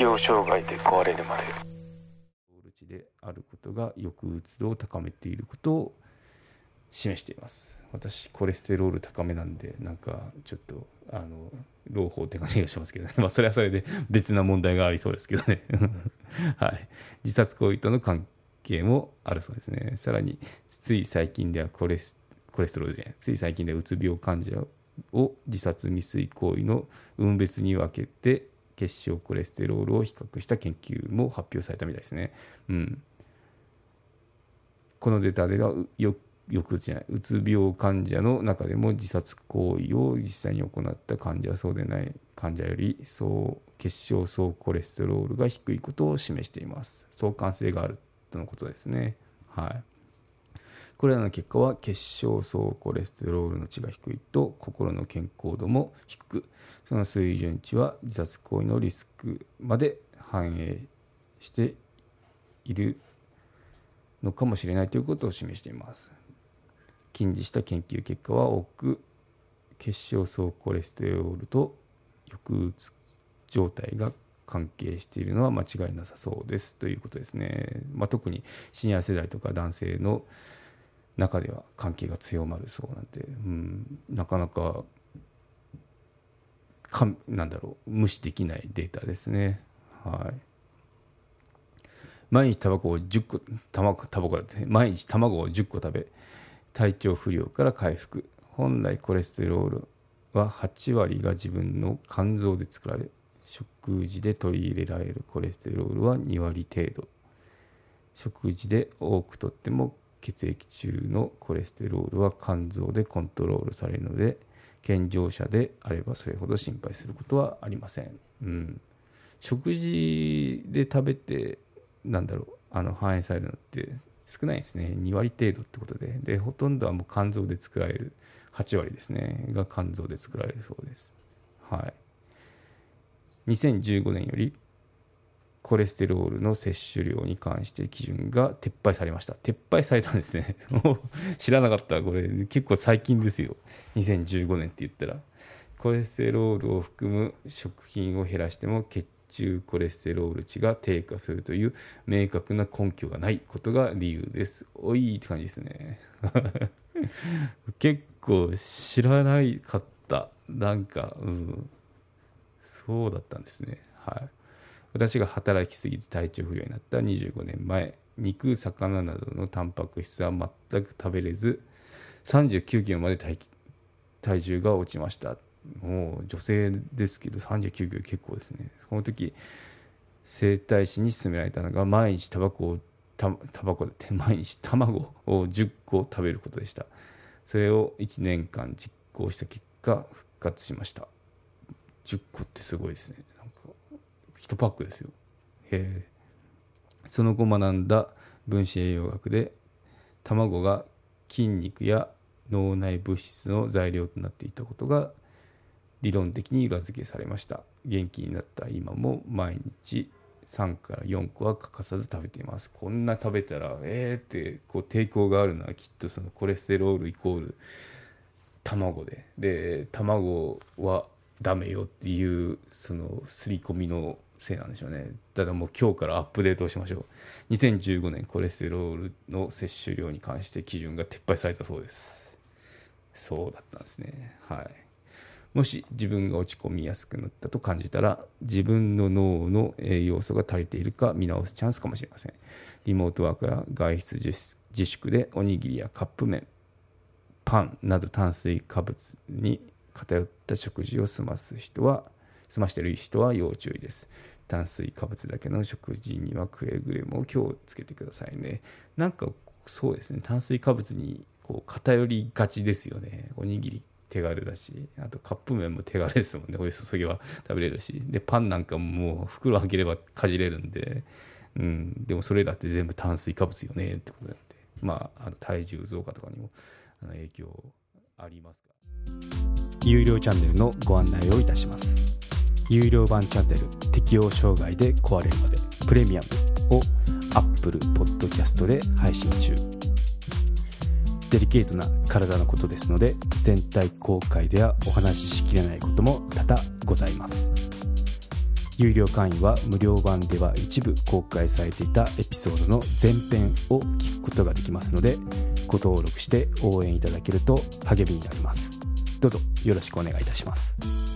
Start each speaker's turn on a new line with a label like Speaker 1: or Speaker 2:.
Speaker 1: 適応障害で壊れるまで。
Speaker 2: ル値であることが抑うつ度を高めていることを示しています。私コレステロール高めなんでなんかちょっとあの朗報って感じがしますけどね。まあそれはそれで別な問題がありそうですけどね。はい。自殺行為との関係もあるそうですね。さらについ最近ではコレスコレステロールじゃない。つい最近ではうつ病患者を自殺未遂行為の運別に分けて血小コレステロールを比較した研究も発表されたみたいですね。うん、このデータではよ抑うつじゃないうつ病患者の中でも自殺行為を実際に行った患者はそうでない患者より総血小総コレステロールが低いことを示しています。相関性があるとのことですね。はい。これらの結果は血小総コレステロールの値が低いと心の健康度も低くその水準値は自殺行為のリスクまで反映しているのかもしれないということを示しています。近似した研究結果は多く血小総コレステロールと抑うつ状態が関係しているのは間違いなさそうです。ということですね、まあ、特にシニア世代とか男性の中では関係が強まるそうなんで、うん、なかなかかなんだろう無視できないデータですね。はい。毎日タバコを10個タバコタバコだって毎日卵を10個食べ体調不良から回復。本来コレステロールは8割が自分の肝臓で作られ食事で取り入れられるコレステロールは2割程度。食事で多くとっても血液中のコレステロールは肝臓でコントロールされるので健常者であればそれほど心配することはありません、うん、食事で食べてなんだろうあの反映されるのって少ないですね。2割程度ってことで。でほとんどはもう肝臓で作られる8割ですね。が肝臓で作られるそうです。はい。2015年よりコレステロールの摂取量に関して基準が撤廃されました。撤廃されたんですね。知らなかった。これ結構最近ですよ。2015年って言ったら。コレステロールを含む食品を減らしても血中コレステロール値が低下するという明確な根拠がないことが理由です。おいって感じですね。結構知らないかった。なんかうん。そうだったんですね。はい。私が働きすぎて体調不良になった25年前肉魚などのタンパク質は全く食べれず39キロまで体体重が落ちました。もう女性ですけど39キロ結構ですね。この時整体師に勧められたのが毎日タバコをタタバコで 毎日卵を10個食べることでした。それを1年間実行した結果復活しました。10個ってすごいですね。なんか1パックですよ。へえその後学んだ分子栄養学で卵が筋肉や脳内物質の材料となっていたことが理論的に裏付けされました。元気になった今も毎日3から4個は欠かさず食べています。こんな食べたらえーってこう抵抗があるのはきっとそのコレステロールイコール卵で。で卵はダメよっていうその刷り込みのせいなんでしょうね。ただもう今日からアップデートをしましょう。2015年コレステロールの摂取量に関して基準が撤廃されたそうです。そうだったんですね。はい。もし自分が落ち込みやすくなったと感じたら自分の脳の栄養素が足りているか見直すチャンスかもしれません。リモートワークや外出自粛でおにぎりやカップ麺、パンなど炭水化物に偏った食事を済ます人は済ましている人は要注意です。炭水化物だけの食事にはくれぐれも気をつけてくださいね。なんかそうですね、炭水化物にこう偏りがちですよね。おにぎり手軽だし、あとカップ麺も手軽ですもんね。お湯注ぎは食べれるし。で、パンなんかももう袋開ければかじれるんで、うん、でもそれらって全部炭水化物よねってことなんで、まあ、あの体重増加とかにも影響ありますか？
Speaker 3: 有料チャンネルのご案内をいたします。有料版チャンネル適応障害で壊れるまでプレミアムを Apple Podcast で配信中。デリケートな体のことですので全体公開ではお話ししきれないことも多々ございます。有料会員は無料版では一部公開されていたエピソードの前編を聞くことができますのでご登録して応援いただけると励みになります。どうぞよろしくお願いいたします。